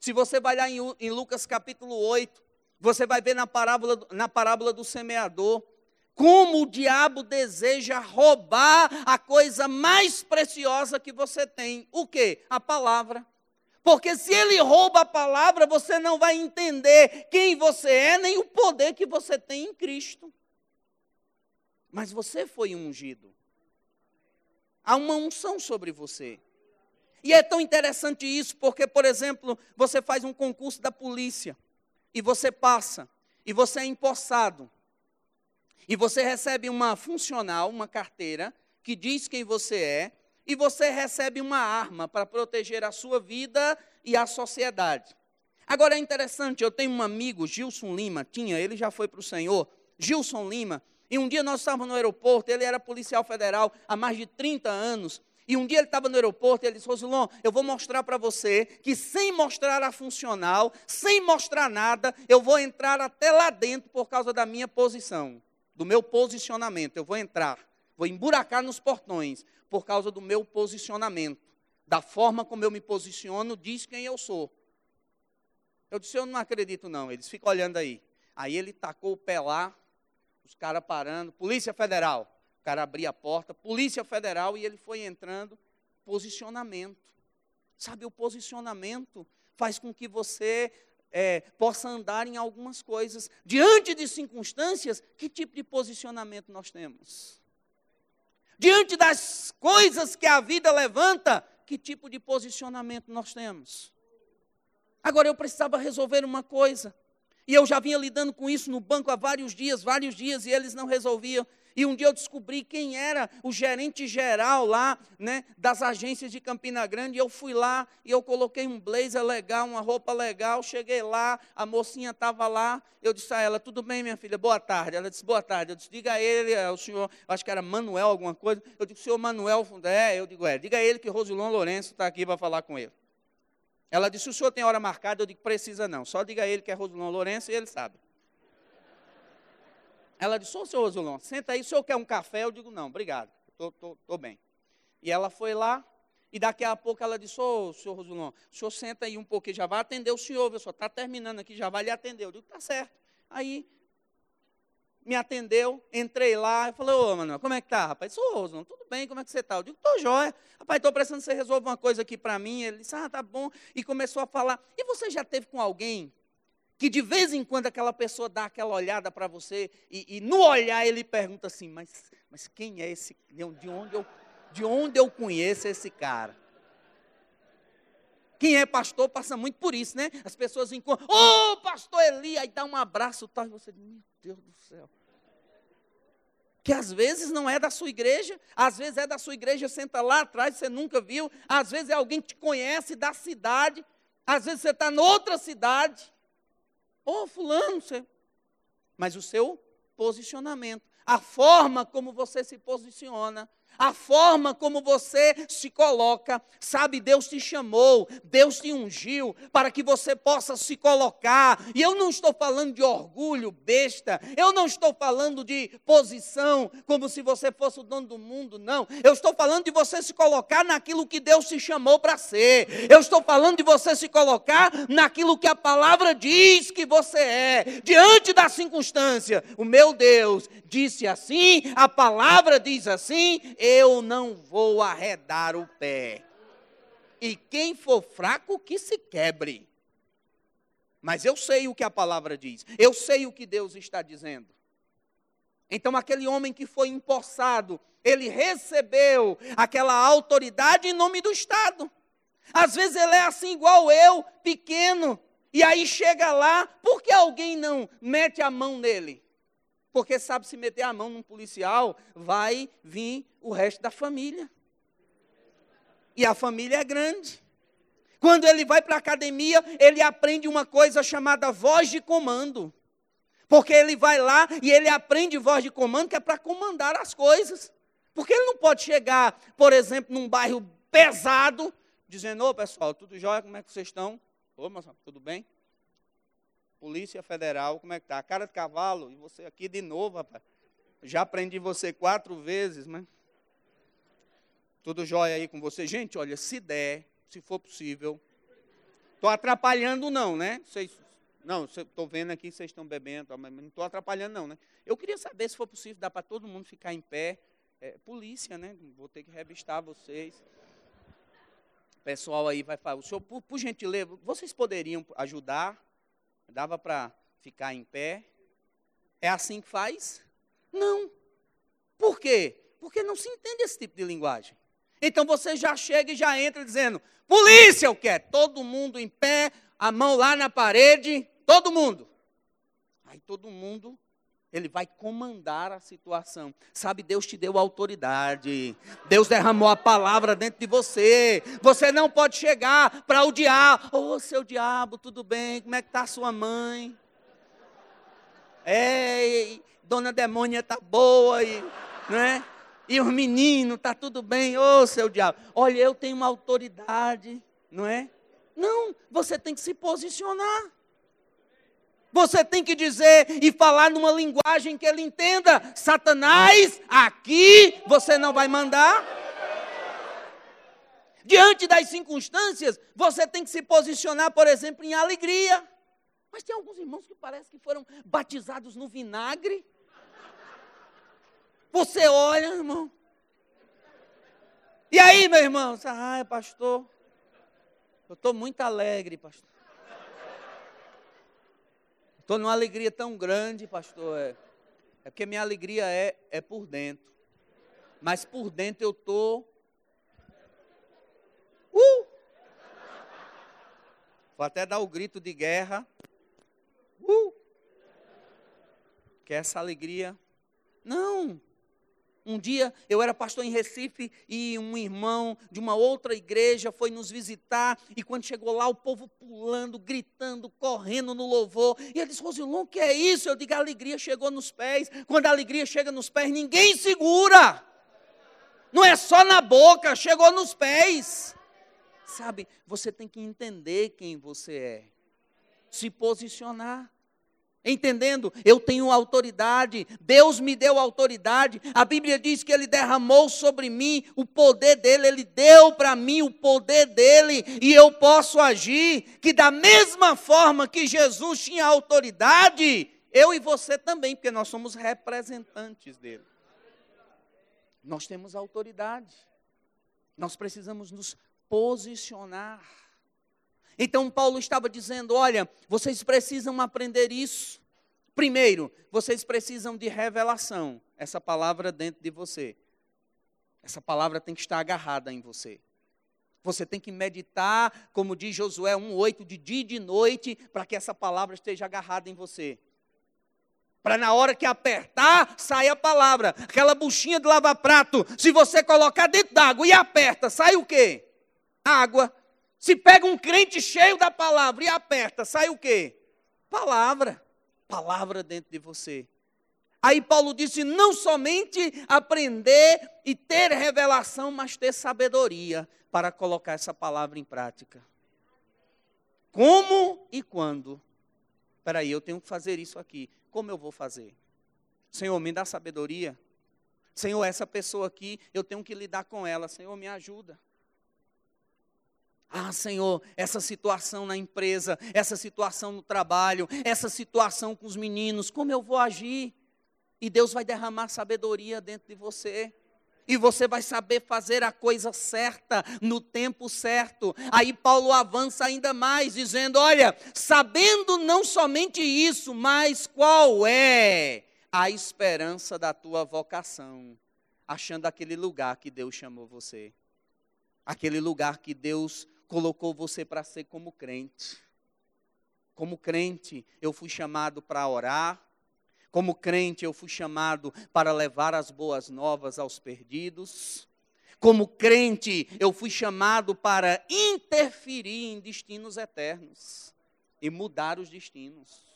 [SPEAKER 1] Se você vai lá em, Lucas capítulo 8, você vai ver na parábola, na parábola do semeador, como o diabo deseja roubar a coisa mais preciosa que você tem. O que? A palavra. Porque se ele rouba a palavra, você não vai entender quem você é, nem o poder que você tem em Cristo. Mas você foi ungido. Há uma unção sobre você. E é tão interessante isso, porque, por exemplo, você faz um concurso da polícia, e você passa, e você é empossado, e você recebe uma funcional, uma carteira, que diz quem você é, e você recebe uma arma para proteger a sua vida e a sociedade. Agora é interessante, eu tenho um amigo, Gilson Lima, tinha, ele já foi para o Senhor, Gilson Lima, e um dia nós estávamos no aeroporto, ele era policial federal há mais de 30 anos, e um dia ele estava no aeroporto e ele disse: Rosilon, eu vou mostrar para você que sem mostrar a funcional, sem mostrar nada, eu vou entrar até lá dentro por causa da minha posição, do meu posicionamento. Eu vou entrar, vou emburacar nos portões por causa do meu posicionamento. Da forma como eu me posiciono, diz quem eu sou. Eu disse: Eu não acredito, não. Eles ficam olhando aí. Aí ele tacou o pé lá, os caras parando, Polícia Federal cara abria a porta, Polícia Federal, e ele foi entrando. Posicionamento. Sabe, o posicionamento faz com que você é, possa andar em algumas coisas. Diante de circunstâncias, que tipo de posicionamento nós temos? Diante das coisas que a vida levanta, que tipo de posicionamento nós temos? Agora eu precisava resolver uma coisa. E eu já vinha lidando com isso no banco há vários dias, vários dias, e eles não resolviam. E um dia eu descobri quem era o gerente geral lá, né, das agências de Campina Grande. E eu fui lá e eu coloquei um blazer legal, uma roupa legal. Cheguei lá, a mocinha estava lá. Eu disse a ela: Tudo bem, minha filha? Boa tarde. Ela disse: Boa tarde. Eu disse: Diga a ele, é, o senhor, acho que era Manuel, alguma coisa. Eu disse: Senhor Manuel, é, eu digo: É, diga a ele que Rosilon Lourenço está aqui para falar com ele. Ela disse: O senhor tem hora marcada? Eu digo: Precisa não. Só diga a ele que é Rosilon Lourenço e ele sabe. Ela disse, ô senhor Rosilon, senta aí, o senhor quer um café? Eu digo, não, obrigado, estou bem. E ela foi lá, e daqui a pouco ela disse, ô senhor Rosilon, o senhor senta aí um pouquinho, já vai atender o senhor, viu, só está terminando aqui, já vai lhe atender. Eu digo, tá certo. Aí, me atendeu, entrei lá, e falei, ô Manuel, como é que tá, rapaz? Ô Rosilon, tudo bem, como é que você está? Eu digo, tô jóia. Rapaz, estou precisando que você resolva uma coisa aqui para mim. Ele disse, ah, tá bom. E começou a falar, e você já teve com alguém que de vez em quando aquela pessoa dá aquela olhada para você e, e, no olhar ele pergunta assim, mas, mas quem é esse, de onde, eu, de onde eu conheço esse cara? Quem é pastor passa muito por isso, né? As pessoas encontram, ô oh, pastor Eli, aí dá um abraço, tal, e você, meu Deus do céu. Que às vezes não é da sua igreja, às vezes é da sua igreja, senta lá atrás, você nunca viu, às vezes é alguém que te conhece da cidade, às vezes você está em outra cidade, Ô, oh, fulano, você... mas o seu posicionamento, a forma como você se posiciona, a forma como você se coloca. Sabe, Deus te chamou, Deus te ungiu para que você possa se colocar. E eu não estou falando de orgulho besta, eu não estou falando de posição como se você fosse o dono do mundo, não. Eu estou falando de você se colocar naquilo que Deus te chamou para ser. Eu estou falando de você se colocar naquilo que a palavra diz que você é, diante da circunstância. O meu Deus disse assim, a palavra diz assim, eu não vou arredar o pé. E quem for fraco, que se quebre. Mas eu sei o que a palavra diz, eu sei o que Deus está dizendo. Então, aquele homem que foi empossado, ele recebeu aquela autoridade em nome do Estado. Às vezes ele é assim, igual eu, pequeno, e aí chega lá, por que alguém não mete a mão nele? Porque sabe se meter a mão num policial, vai vir o resto da família. E a família é grande. Quando ele vai para a academia, ele aprende uma coisa chamada voz de comando. Porque ele vai lá e ele aprende voz de comando, que é para comandar as coisas. Porque ele não pode chegar, por exemplo, num bairro pesado, dizendo: Ô pessoal, tudo jóia? Como é que vocês estão? Ô, moça, tudo bem? Polícia Federal, como é que tá? Cara de cavalo, e você aqui de novo, rapaz. Já aprendi você quatro vezes, mas. Tudo jóia aí com você. Gente, olha, se der, se for possível. Estou atrapalhando, não, né? Não, estou vendo aqui vocês estão bebendo, mas não estou atrapalhando, não, né? Eu queria saber se for possível, dá para todo mundo ficar em pé. É, polícia, né? Vou ter que revistar vocês. Pessoal aí vai falar. O senhor, por, por gentileza, vocês poderiam ajudar? Dava para ficar em pé? É assim que faz? Não. Por quê? Porque não se entende esse tipo de linguagem. Então você já chega e já entra dizendo: polícia, o que é? Todo mundo em pé, a mão lá na parede, todo mundo. Aí todo mundo ele vai comandar a situação. Sabe, Deus te deu autoridade. Deus derramou a palavra dentro de você. Você não pode chegar para o diabo. Ô, oh, seu diabo, tudo bem? Como é que está sua mãe? É, dona demônia tá boa e, né? E os meninos, tá tudo bem? Ô, oh, seu diabo. Olha, eu tenho uma autoridade, não é? Não, você tem que se posicionar. Você tem que dizer e falar numa linguagem que ele entenda. Satanás, aqui você não vai mandar. Diante das circunstâncias, você tem que se posicionar, por exemplo, em alegria. Mas tem alguns irmãos que parece que foram batizados no vinagre. Você olha, irmão. E aí, meu irmão? Ai, pastor, eu estou muito alegre, pastor. Estou numa alegria tão grande, pastor. É, é porque minha alegria é, é por dentro. Mas por dentro eu estou. Uh! Vou até dar o grito de guerra. Uh! Que é essa alegria. Não! Um dia eu era pastor em Recife e um irmão de uma outra igreja foi nos visitar. E quando chegou lá, o povo pulando, gritando, correndo no louvor. E ele disse: Rosilon, o que é isso? Eu digo: a alegria chegou nos pés. Quando a alegria chega nos pés, ninguém segura. Não é só na boca, chegou nos pés. Sabe, você tem que entender quem você é, se posicionar entendendo? Eu tenho autoridade, Deus me deu autoridade. A Bíblia diz que Ele derramou sobre mim o poder dele, Ele deu para mim o poder dele e eu posso agir. Que da mesma forma que Jesus tinha autoridade, eu e você também, porque nós somos representantes dele. Nós temos autoridade, nós precisamos nos posicionar. Então Paulo estava dizendo: olha, vocês precisam aprender isso. Primeiro, vocês precisam de revelação, essa palavra dentro de você. Essa palavra tem que estar agarrada em você. Você tem que meditar, como diz Josué 1,8, de dia e de noite, para que essa palavra esteja agarrada em você. Para na hora que apertar, sai a palavra. Aquela buchinha de lavar prato, se você colocar dentro d'água e aperta, sai o quê? Água. Se pega um crente cheio da palavra e aperta, sai o quê? Palavra. Palavra dentro de você. Aí Paulo disse: não somente aprender e ter revelação, mas ter sabedoria para colocar essa palavra em prática. Como e quando? Espera aí, eu tenho que fazer isso aqui. Como eu vou fazer? Senhor, me dá sabedoria. Senhor, essa pessoa aqui, eu tenho que lidar com ela. Senhor, me ajuda. Ah, Senhor, essa situação na empresa, essa situação no trabalho, essa situação com os meninos, como eu vou agir? E Deus vai derramar sabedoria dentro de você. E você vai saber fazer a coisa certa no tempo certo. Aí Paulo avança ainda mais, dizendo: Olha, sabendo não somente isso, mas qual é a esperança da tua vocação, achando aquele lugar que Deus chamou você, aquele lugar que Deus colocou você para ser como crente. Como crente, eu fui chamado para orar, como crente, eu fui chamado para levar as boas novas aos perdidos. Como crente, eu fui chamado para interferir em destinos eternos e mudar os destinos.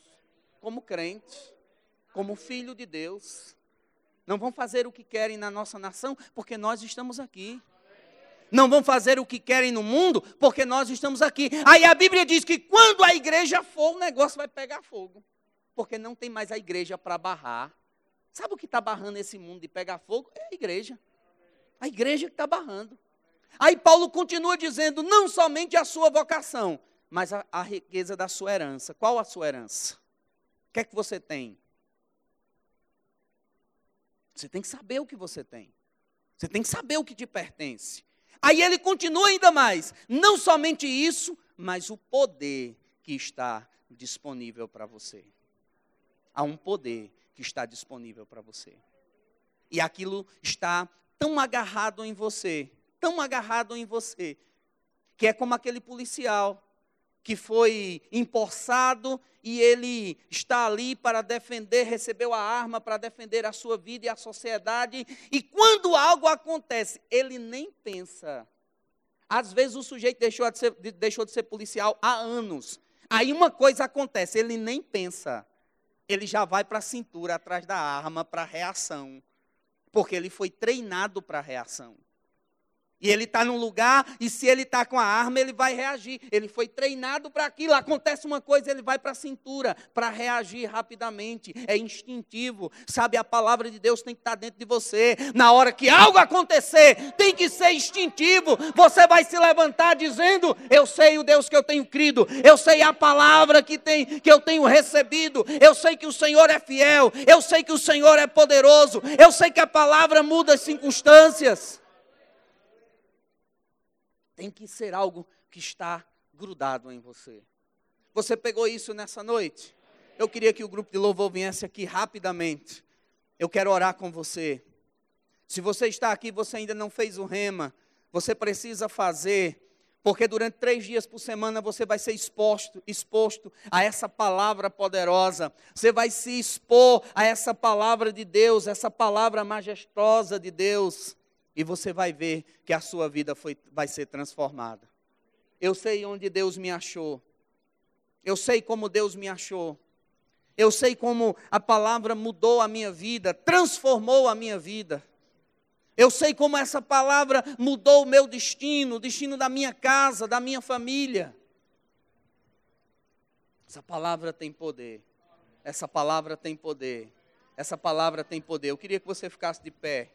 [SPEAKER 1] Como crente, como filho de Deus. Não vão fazer o que querem na nossa nação, porque nós estamos aqui. Não vão fazer o que querem no mundo, porque nós estamos aqui. Aí a Bíblia diz que quando a igreja for, o negócio vai pegar fogo porque não tem mais a igreja para barrar. Sabe o que está barrando esse mundo de pegar fogo? É a igreja. A igreja que está barrando. Aí Paulo continua dizendo: não somente a sua vocação, mas a, a riqueza da sua herança. Qual a sua herança? O que é que você tem? Você tem que saber o que você tem. Você tem que saber o que te pertence. Aí ele continua ainda mais: não somente isso, mas o poder que está disponível para você há um poder que está disponível para você. E aquilo está tão agarrado em você, tão agarrado em você, que é como aquele policial que foi empossado e ele está ali para defender, recebeu a arma para defender a sua vida e a sociedade, e quando algo acontece, ele nem pensa. Às vezes o sujeito deixou de ser, deixou de ser policial há anos. Aí uma coisa acontece, ele nem pensa ele já vai para a cintura atrás da arma para reação, porque ele foi treinado para reação. E ele está num lugar, e se ele está com a arma, ele vai reagir. Ele foi treinado para aquilo. Acontece uma coisa, ele vai para a cintura para reagir rapidamente. É instintivo. Sabe, a palavra de Deus tem que estar tá dentro de você. Na hora que algo acontecer, tem que ser instintivo. Você vai se levantar dizendo: Eu sei o Deus que eu tenho crido. Eu sei a palavra que, tem, que eu tenho recebido. Eu sei que o Senhor é fiel. Eu sei que o Senhor é poderoso. Eu sei que a palavra muda as circunstâncias tem que ser algo que está grudado em você. Você pegou isso nessa noite? Eu queria que o grupo de louvor viesse aqui rapidamente. Eu quero orar com você. Se você está aqui, você ainda não fez o rema, você precisa fazer, porque durante três dias por semana você vai ser exposto, exposto a essa palavra poderosa. Você vai se expor a essa palavra de Deus, essa palavra majestosa de Deus e você vai ver que a sua vida foi, vai ser transformada. Eu sei onde Deus me achou. Eu sei como Deus me achou. Eu sei como a palavra mudou a minha vida, transformou a minha vida. Eu sei como essa palavra mudou o meu destino, o destino da minha casa, da minha família. Essa palavra tem poder. Essa palavra tem poder. Essa palavra tem poder. Eu queria que você ficasse de pé.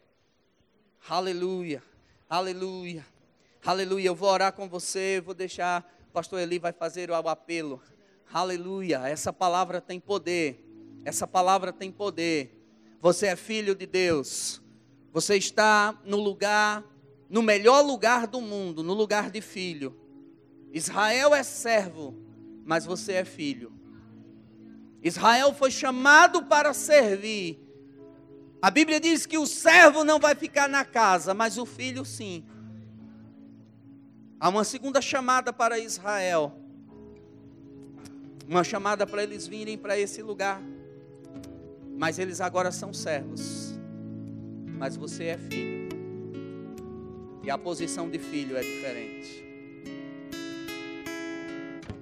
[SPEAKER 1] Aleluia, aleluia, aleluia. Eu vou orar com você, vou deixar, o pastor Eli vai fazer o apelo. Aleluia, essa palavra tem poder, essa palavra tem poder. Você é filho de Deus, você está no lugar, no melhor lugar do mundo, no lugar de filho. Israel é servo, mas você é filho. Israel foi chamado para servir, a Bíblia diz que o servo não vai ficar na casa, mas o filho sim. Há uma segunda chamada para Israel. Uma chamada para eles virem para esse lugar. Mas eles agora são servos. Mas você é filho. E a posição de filho é diferente.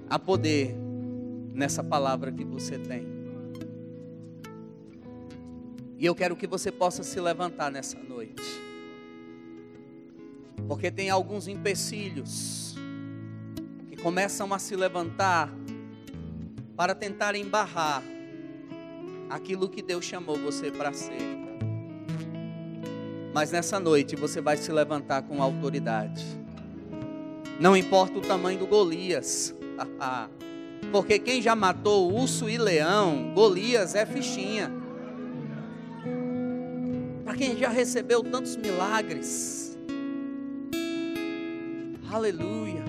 [SPEAKER 1] Há poder nessa palavra que você tem. E eu quero que você possa se levantar nessa noite. Porque tem alguns empecilhos que começam a se levantar para tentar embarrar aquilo que Deus chamou você para ser. Mas nessa noite você vai se levantar com autoridade. Não importa o tamanho do Golias. Porque quem já matou urso e leão, Golias é fichinha. Quem já recebeu tantos milagres. Aleluia.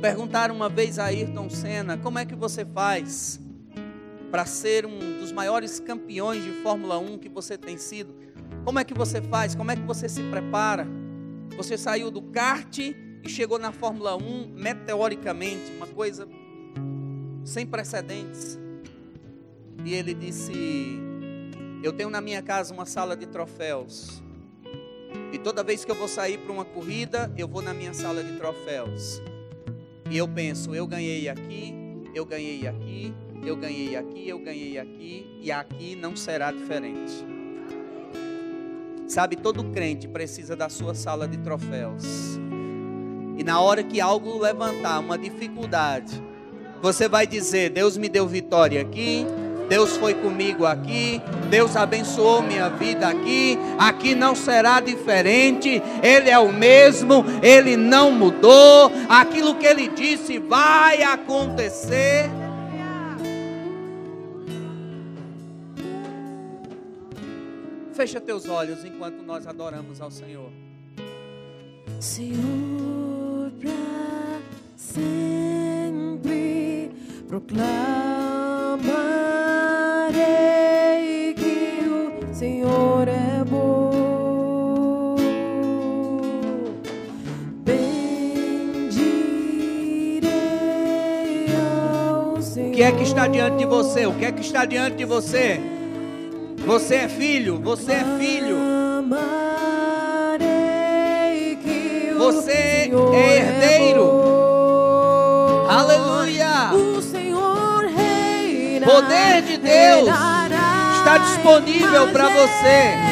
[SPEAKER 1] Perguntaram uma vez a Ayrton Senna: como é que você faz para ser um dos maiores campeões de Fórmula 1 que você tem sido? Como é que você faz? Como é que você se prepara? Você saiu do kart e chegou na Fórmula 1 meteoricamente, uma coisa sem precedentes. E ele disse: Eu tenho na minha casa uma sala de troféus. E toda vez que eu vou sair para uma corrida, eu vou na minha sala de troféus. E eu penso: eu ganhei aqui, eu ganhei aqui, eu ganhei aqui, eu ganhei aqui, e aqui não será diferente. Sabe, todo crente precisa da sua sala de troféus. E na hora que algo levantar, uma dificuldade, você vai dizer: Deus me deu vitória aqui, Deus foi comigo aqui, Deus abençoou minha vida aqui, aqui não será diferente, Ele é o mesmo, Ele não mudou, aquilo que Ele disse vai acontecer. Fecha teus olhos enquanto nós adoramos ao Senhor.
[SPEAKER 2] Senhor, para sempre proclamarei que o Senhor é bom. Bendirei ao Senhor.
[SPEAKER 1] O que é que está diante de você? O que é que está diante de você? Você é filho, você é filho. Você
[SPEAKER 2] Senhor
[SPEAKER 1] é herdeiro. Poder de Deus está disponível para você.